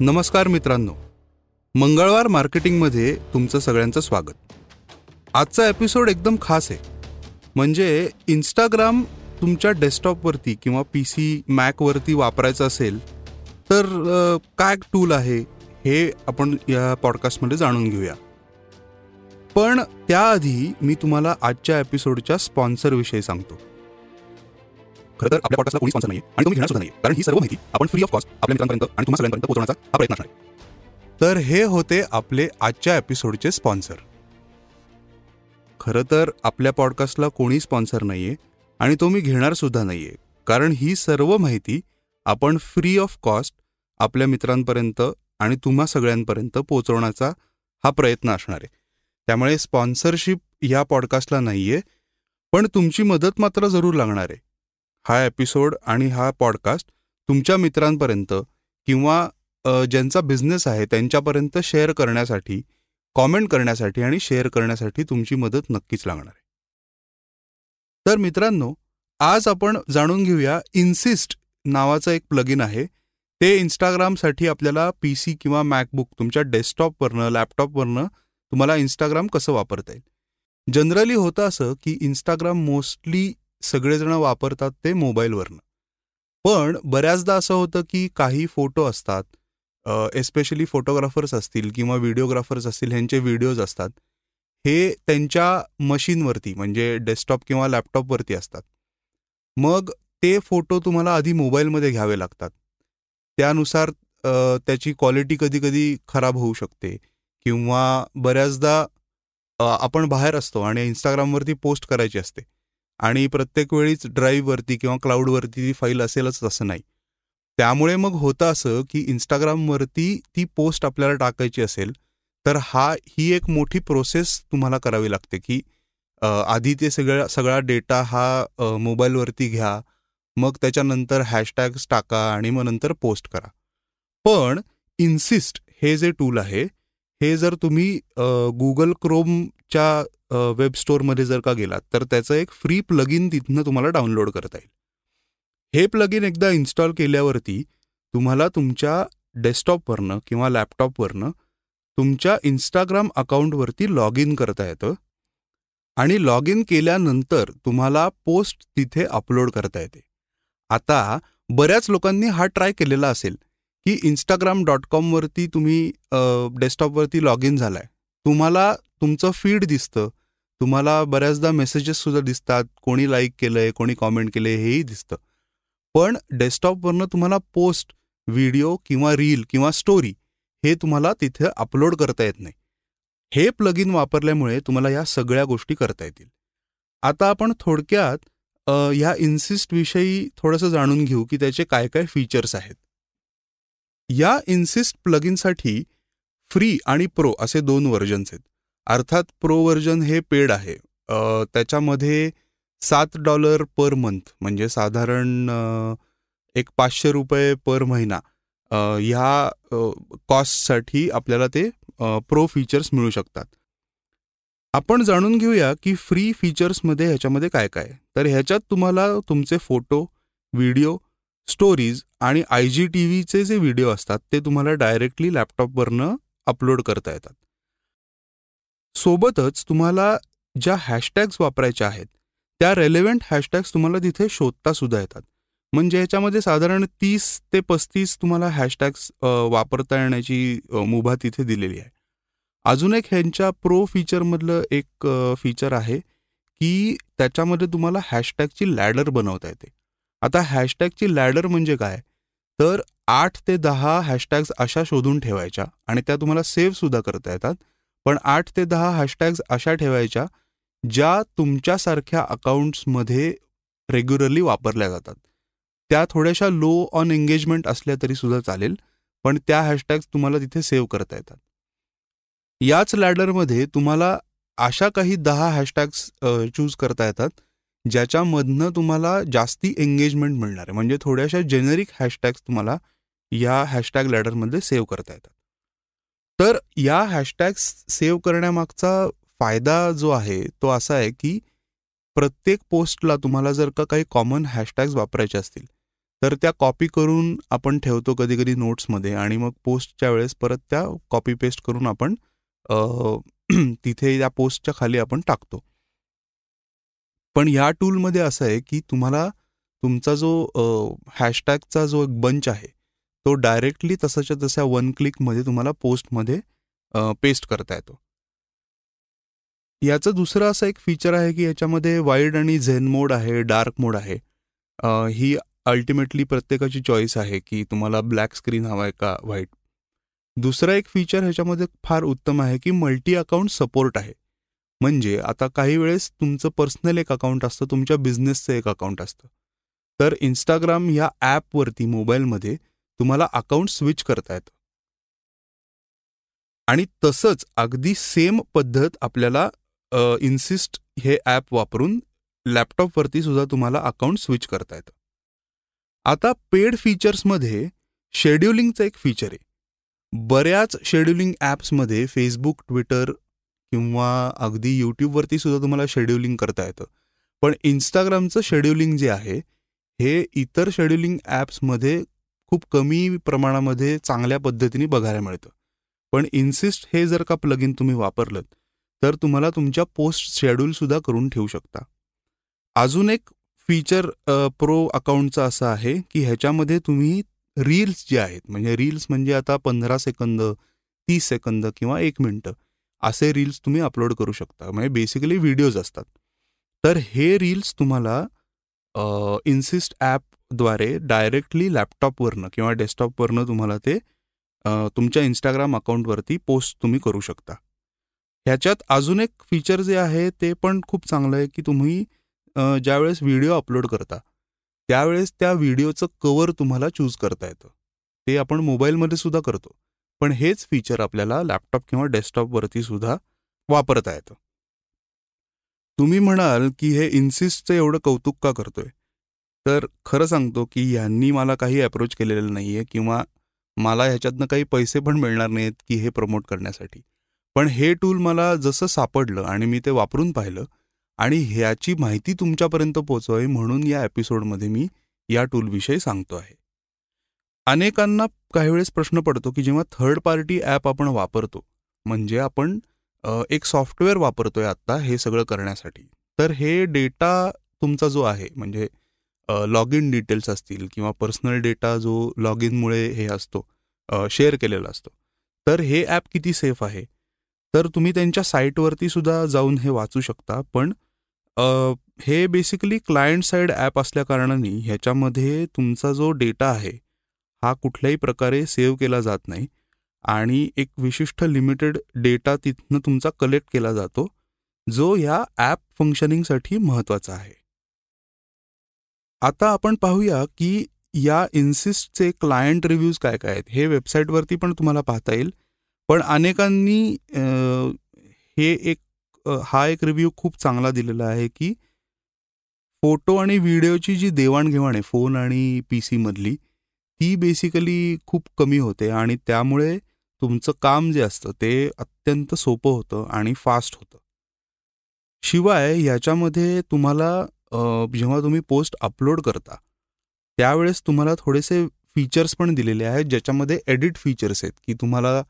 नमस्कार मित्रांनो. मंगळवार मार्केटिंगमध्ये तुमचं सगळ्यांचं स्वागत. आजचा एपिसोड एकदम खास आहे. म्हणजे इंस्टाग्राम तुमच्या डेस्कटॉपवरती किंवा पी सी मॅकवरती वापरायचं असेल तर काय टूल आहे हे आपण या पॉडकास्टमध्ये जाणून घेऊया. पण त्याआधी मी तुम्हाला आजच्या एपिसोडच्या स्पॉन्सरविषयी सांगतो. खरं तर आपल्या पॉडकास्टला कोणी स्पॉन्सर नाही आणि तुम्ही घेणार सुद्धा नाही कारण ही सर्व माहिती आपण फ्री ऑफ कॉस्ट आपल्या मित्रांपर्यंत आणि तुम्हाला सगळ्यांपर्यंत पोहोचवण्याचा हा प्रयत्न असणार आहे. तर हे होते आपले आजच्या एपिसोडचे स्पॉन्सर खरं तर आपल्या पॉडकास्टला कोणी स्पॉन्सर नाहीये आणि तो मी घेणार सुद्धा नाहीये. कारण ही सर्व माहिती आपण फ्री ऑफ कॉस्ट आपल्या मित्रांपर्यंत आणि तुम्हा सगळ्यांपर्यंत पोहोचवण्याचा हा प्रयत्न असणार आहे. त्यामुळे स्पॉन्सरशिप या पॉडकास्टला नाहीये पण तुमची मदत मात्र जरूर लागणार आहे. हा एपिसोड आणि हा पॉडकास्ट तुमच्या मित्रांपर्यंत किंवा ज्यांचा बिझनेस आहे त्यांच्यापर्यंत शेअर करण्यासाठी कॉमेंट करण्यासाठी आणि शेअर करण्यासाठी तुमची मदत नक्कीच लागणार आहे. तर मित्रांनो आज आपण जाणून घेऊया इन्सिस्ट नावाचं एक प्लगिन आहे. ते इंस्टाग्रामसाठी आपल्याला पी सी किंवा मॅकबुक तुमच्या डेस्कटॉपवरनं लॅपटॉपवरनं तुम्हाला इंस्टाग्राम कसं वापरता येईल? जनरली होतं असं की इंस्टाग्राम मोस्टली सगळेजण वापरतात ते मोबाईलवरनं. पण बऱ्याचदा असं होतं की काही फोटो असतात एस्पेशली फोटोग्राफर्स असतील किंवा व्हिडिओग्राफर्स असतील ह्यांचे व्हिडिओज असतात हे त्यांच्या मशीनवरती म्हणजे डेस्कटॉप किंवा लॅपटॉपवरती असतात. मग ते फोटो तुम्हाला आधी मोबाईलमध्ये घ्यावे लागतात. त्यानुसार त्याची क्वालिटी कधी कधी खराब होऊ शकते किंवा बऱ्याचदा आपण बाहेर असतो आणि इंस्टाग्रामवरती पोस्ट करायची असते. आणि प्रत्येक वेळीच ड्राईव्हवरती किंवा क्लाउडवरती ती फाईल असेलच असं नाही. त्यामुळे मग होतं असं की इंस्टाग्रामवरती ती पोस्ट आपल्याला टाकायची असेल तर हा ही एक मोठी प्रोसेस तुम्हाला करावी लागते की आधी ते सगळ्या सगळा डेटा हा मोबाईलवरती घ्या मग त्याच्यानंतर हॅशटॅग्स टाका आणि मग नंतर पोस्ट करा. पण इन्सिस्ट हे जे टूल आहे हे जर तुम्ही गुगल क्रोमच्या वेब स्टोअरमध्ये जर का गेलात तर त्याचं एक फ्री प्लगिन तिथनं तुम्हाला डाउनलोड करता येईल. हे प्लगिन एकदा इन्स्टॉल केल्यावरती तुम्हाला तुमच्या डेस्कटॉपवरनं किंवा लॅपटॉपवरनं तुमच्या इंस्टाग्राम अकाउंटवरती लॉग इन करता येतं आणि लॉग इन केल्यानंतर तुम्हाला पोस्ट तिथे अपलोड करता येते. आता बऱ्याच लोकांनी हा ट्राय केलेला असेल की इंस्टाग्राम डॉट कॉमवरती तुम्ही डेस्कटॉपवरती लॉग इन झालाय. तुम्हाला तुमचं फीड दिसतं. तुम्हाला बऱ्याचदा मेसेजेस सुद्धा दिसतात. कोणी लाईक केलंय कोणी कॉमेंट केलंय हेही दिसतं. पण डेस्कटॉपवरनं तुम्हाला पोस्ट व्हिडिओ किंवा रील किंवा स्टोरी हे तुम्हाला तिथे अपलोड करता येत नाही. हे प्लगिन वापरल्यामुळे तुम्हाला या सगळ्या गोष्टी करता येतील. आता आपण थोडक्यात ह्या इन्सिस्टविषयी थोडंसं जाणून घेऊ की त्याचे काय काय फीचर्स आहेत. या इन्सिस्ट प्लगिनसाठी फ्री आणि प्रो असे दोन व्हर्जन्स आहेत. अर्थात प्रो व्हर्जन हे पेड आहे. त्याच्यामध्ये सात डॉलर पर मंथ म्हणजे साधारण एक पाचशे रुपये पर महिना. ह्या कॉस्टसाठी आपल्याला ते प्रो फीचर्स मिळू शकतात. आपण जाणून घेऊया की फ्री फीचर्समध्ये ह्याच्यामध्ये काय काय. तर ह्याच्यात तुम्हाला तुमचे फोटो व्हिडिओ स्टोरीज आणि आय जी टी व्हीचे जे व्हिडिओ असतात ते तुम्हाला डायरेक्टली लॅपटॉपवरनं अपलोड करता येतात. सोबतच तुम्हाला ज्या हॅशटॅग्स वापरायच्या आहेत त्या रेलेव्हंट हॅशटॅग्स तुम्हाला तिथे शोधता सुद्धा येतात. म्हणजे याच्यामध्ये साधारण तीस ते पस्तीस तुम्हाला हॅशटॅग्स वापरता येण्याची मुभा तिथे दिलेली आहे. अजून एक ह्यांच्या प्रो फीचरमधलं एक फीचर आहे की त्याच्यामध्ये तुम्हाला हॅशटॅगची लॅडर बनवता येते. आता हॅशटॅगची लॅडर म्हणजे काय? तर आठ ते दहा हॅशटॅग्स अशा शोधून ठेवायच्या आणि त्या तुम्हाला सेव्ह सुद्धा करता येतात. पण आठ ते दहा हॅशटॅग्स अशा ठेवायच्या ज्या तुमच्यासारख्या अकाउंट्समध्ये रेग्युलरली वापरल्या जातात. त्या थोड्याशा लो ऑन एंगेजमेंट असल्या तरी सुद्धा चालेल पण त्या हॅशटॅग्स तुम्हाला तिथे सेव्ह करता येतात. याच लॅडरमध्ये तुम्हाला अशा काही दहा हॅशटॅग्स चूज करता येतात ज्याच्यामधनं तुम्हाला जास्ती एंगेजमेंट मिळणार आहे. म्हणजे थोड्याशा जेनेरिक हॅशटॅग्स तुम्हाला या हॅशटॅग लॅडरमध्ये सेव्ह करता येतात. तर या हॅशटॅग्स सेव्ह करण्यामागचा फायदा जो आहे तो असा आहे की प्रत्येक पोस्टला तुम्हाला जर का काही कॉमन हॅशटॅग्स वापरायचे असतील तर त्या कॉपी करून आपण ठेवतो कधी कधी नोट्समध्ये आणि मग पोस्टच्या वेळेस परत त्या कॉपी पेस्ट करून आपण तिथे या पोस्टच्या खाली आपण टाकतो. पण या टूलमध्ये असं आहे की तुम्हाला तुमचा जो हॅशटॅगचा जो एक बंच आहे तो डायरेक्टली तसाच्या तसा वन क्लिकमध्ये तुम्हाला पोस्टमध्ये पेस्ट करता येतो. याचं दुसरं असं एक फीचर आहे की याच्यामध्ये वाईड आणि झेन मोड आहे डार्क मोड आहे. ही अल्टिमेटली प्रत्येकाची चॉईस आहे की तुम्हाला ब्लॅक स्क्रीन हवा आहे का व्हाईट दुसरा एक फीचर ह्याच्यामध्ये फार उत्तम आहे की मल्टी अकाउंट सपोर्ट आहे. म्हणजे आता काही वेळेस तुमचं पर्सनल एक अकाउंट असतं तुमच्या बिझनेसचं एक अकाउंट असतं. तर इंस्टाग्राम या ॲपवरती मोबाईलमध्ये तुम्हाला अकाउंट स्विच करता येतं आणि तसंच अगदी सेम पद्धत आपल्याला इन्सिस्ट हे ॲप वापरून लॅपटॉपवरती सुद्धा तुम्हाला अकाउंट स्विच करता येतं आता पेड फीचर्समध्ये शेड्युलिंगचं एक फीचर आहे. बऱ्याच शेड्युलिंग ॲप्समध्ये फेसबुक ट्विटर किंवा अगदी यूट्यूबवरती सुद्धा तुम्हाला शेड्युलिंग करता येतं. पण इंस्टाग्रामचं शेड्युलिंग जे आहे हे इतर शेड्युलिंग ॲप्समध्ये खूप कमी प्रमाणामध्ये चांगल्या पद्धतीने बघायला मिळतं. पण इन्सिस्ट हे जर का प्लगिन तुम्ही वापरलं तर तुम्हाला तुमच्या पोस्ट शेड्यूलसुद्धा करून ठेवू शकता. अजून एक फीचर प्रो अकाउंटचा असं आहे की ह्याच्यामध्ये तुम्ही रील्स जे आहेत म्हणजे रील्स म्हणजे आता पंधरा सेकंद तीस सेकंद किंवा एक मिनटं असे रील्स तुम्ही अपलोड करू शकता. म्हणजे बेसिकली व्हिडिओज असतात. तर हे रील्स तुम्हाला इन्सिस्ट ॲप द्वारे डायरेक्टली लॅपटॉपवरनं किंवा डेस्कटॉपवरनं तुम्हाला ते तुमच्या इंस्टाग्राम अकाउंटवरती पोस्ट तुम्ही करू शकता. ह्याच्यात अजून एक फीचर जे आहे ते पण खूप चांगलं आहे की तुम्ही ज्यावेळेस व्हिडिओ अपलोड करता त्यावेळेस त्या व्हिडिओचं कवर तुम्हाला चूज करता येतं. ते आपण मोबाईलमध्ये सुद्धा करतो. पण हेच फीचर आपल्याला लॅपटॉप किंवा डेस्कटॉपवरती सुद्धा वापरता येतं. तुम्ही म्हणाल की हे इन्सिसचं एवढं कौतुक का करतोय? तर खरं सांगतो की यांनी मला काही अप्रोच केलेलं नाही आहे किंवा मला ह्याच्यातनं काही पैसे पण मिळणार नाहीत की हे प्रमोट करण्यासाठी. पण हे टूल मला जसं सापडलं आणि मी ते वापरून पाहिलं आणि ह्याची माहिती तुमच्यापर्यंत पोचवावी म्हणून या एपिसोडमध्ये मी या टूलविषयी सांगतो आहे. अनेकांना काही वेळेस प्रश्न पडतो की जेव्हा थर्ड पार्टी ॲप आपण वापरतो म्हणजे आपण एक सॉफ्टवेअर वापरतोय आत्ता हे सगळं करण्यासाठी. तर हे डेटा तुमचा जो आहे म्हणजे लॉग इन डिटेल्स असतील किंवा पर्सनल डेटा जो लॉग इनमुळे हे असतो शेअर केलेला असतो. तर हे ॲप किती सेफ आहे? तर तुम्ही त्यांच्या साईटवरती सुद्धा जाऊन हे वाचू शकता पण हे बेसिकली क्लायंट साईड ॲप असल्याकारणाने ह्याच्यामध्ये तुमचा जो डेटा आहे हा कुठल्याही प्रकारे सेव्ह केला जात नाही. आणि एक विशिष्ट लिमिटेड डेटा तिथनं तुमचा कलेक्ट केला जातो जो ह्या ॲप फंक्शनिंगसाठी महत्त्वाचा आहे. आता आपण पाहूया की या इन्सिस्टचे क्लायंट रिव्ह्यूज काय काय आहेत? हे वेबसाईटवरती पण तुम्हाला पाहता येईल. पण अनेकांनी हे एक हा एक रिव्ह्यू खूप चांगला दिलेला आहे की फोटो आणि व्हिडिओची जी देवाणघेवाण आहे फोन आणि पी सीमधली ती बेसिकली खूप कमी होते आणि त्यामुळे तुमचं काम जे असतं ते अत्यंत सोपं होतं आणि फास्ट होतं. शिवाय याच्यामध्ये तुम्हाला जेव्हा तुम्ही पोस्ट अपलोड करता त्यावेळेस तुम्हाला थोडेसे फीचर्स पण दिलेले आहेत ज्याच्यामध्ये एडिट फीचर्स आहेत की तुम्हाला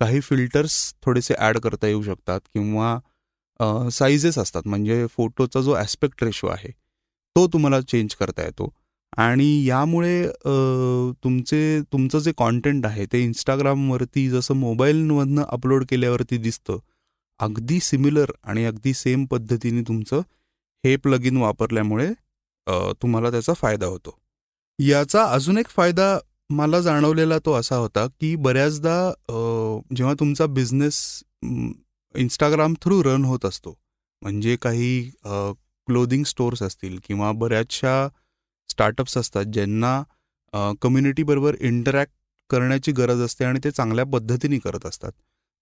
काही फिल्टर्स थोडेसे ॲड करता येऊ शकतात किंवा साईजेस असतात. म्हणजे फोटोचा जो ॲस्पेक्ट रेशो आहे तो तुम्हाला चेंज करता येतो. आणि यामुळे तुमचे तुमचं जे कॉन्टेंट आहे ते इंस्टाग्रामवरती जसं मोबाईलमधनं अपलोड केल्यावरती दिसतं अगदी सिमिलर आणि अगदी सेम पद्धतीने तुमचं हे प्लगिन वापरल्यामुळे तुम्हाला त्याचा फायदा होतो. याचा अजून एक फायदा मला जाणवलेला तो असा होता की बऱ्याचदा जेव्हा तुमचा बिझनेस इंस्टाग्राम थ्रू रन होत असतो म्हणजे काही क्लोदिंग स्टोर्स असतील किंवा बऱ्याचशा स्टार्टअप्स असतात ज्यांना कम्युनिटीबरोबर इंटरॅक्ट करण्याची गरज असते आणि ते चांगल्या पद्धतीने करत असतात.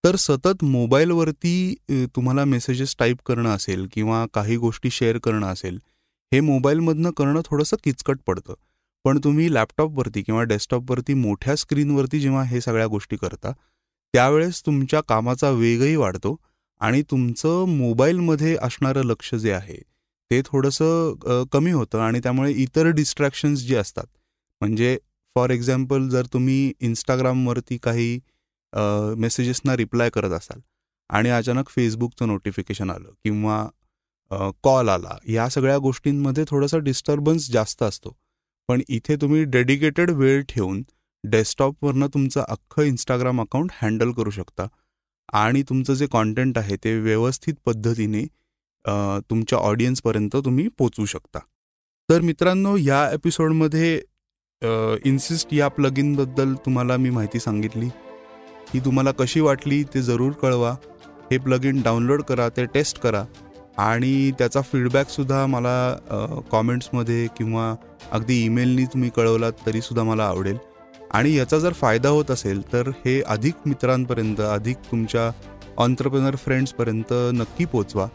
तर सतत मोबाईलवरती तुम्हाला मेसेजेस टाईप करणं असेल किंवा काही गोष्टी शेअर करणं असेल हे मोबाईलमधनं करणं थोडंसं किचकट पडतं. पण तुम्ही लॅपटॉपवरती किंवा डेस्कटॉपवरती मोठ्या स्क्रीनवरती जेव्हा हे सगळ्या गोष्टी करता त्यावेळेस तुमच्या कामाचा वेगही वाढतो आणि तुमचं मोबाईलमध्ये असणारं लक्ष जे आहे ते थोडंसं कमी होतं आणि त्यामुळे इतर डिस्ट्रॅक्शन्स जे असतात म्हणजे फॉर एक्झाम्पल जर तुम्ही इंस्टाग्रामवरती काही मेसेजेसना रिप्लाय करत असाल आणि अचानक फेसबुकचं नोटिफिकेशन आलं किंवा कॉल आला या सगळ्या गोष्टींमध्ये थोडासा डिस्टर्बन्स जास्त असतो. पण इथे तुम्ही डेडिकेटेड वेळ ठेवून डेस्कटॉपवरनं तुमचं अख्खं इंस्टाग्राम अकाउंट हँडल करू शकता आणि तुमचं जे कॉन्टेंट आहे ते व्यवस्थित पद्धतीने तुमच्या ऑडियन्सपर्यंत तुम्ही पोचवू शकता. तर मित्रांनो या एपिसोडमध्ये इन्सिस्ट या प्लगिनबद्दल तुम्हाला मी माहिती सांगितली. ही तुम्हाला कशी वाटली ते जरूर कळवा. हे प्लगिन डाउनलोड करा ते टेस्ट करा. आणि त्याचा फीडबॅकसुद्धा मला कॉमेंट्समध्ये किंवा अगदी ईमेलनी तुम्ही कळवलात तरीसुद्धा मला आवडेल. आणि याचा जर फायदा होत असेल तर हे अधिक मित्रांपर्यंत अधिक तुमच्या ऑन्टरप्रेनर फ्रेंड्सपर्यंत नक्की पोचवा.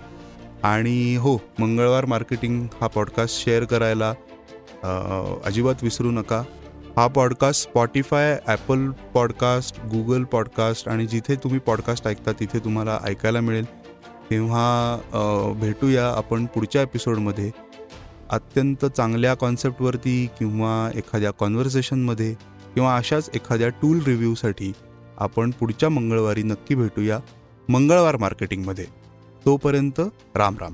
आणि हो मंगळवार मार्केटिंग हा पॉडकास्ट शेअर करायला अजिबात विसरू नका. हा podcast Spotify Apple podcast Google podcast आणि जिथे तुम्ही पॉडकास्ट ऐकता तिथे तुम्हाला ऐकायला मिळेल. तेव्हा भेटूया आपण पुढच्या एपिसोडमध्ये अत्यंत चांगल्या कॉन्सेप्टवरती किंवा एखाद्या कॉन्व्हर्सेशनमध्ये किंवा अशाच एखाद्या टूल रिव्ह्यूसाठी आपण पुढच्या मंगळवारी नक्की भेटूया मंगळवार मार्केटिंगमध्ये तोपर्यंत राम राम.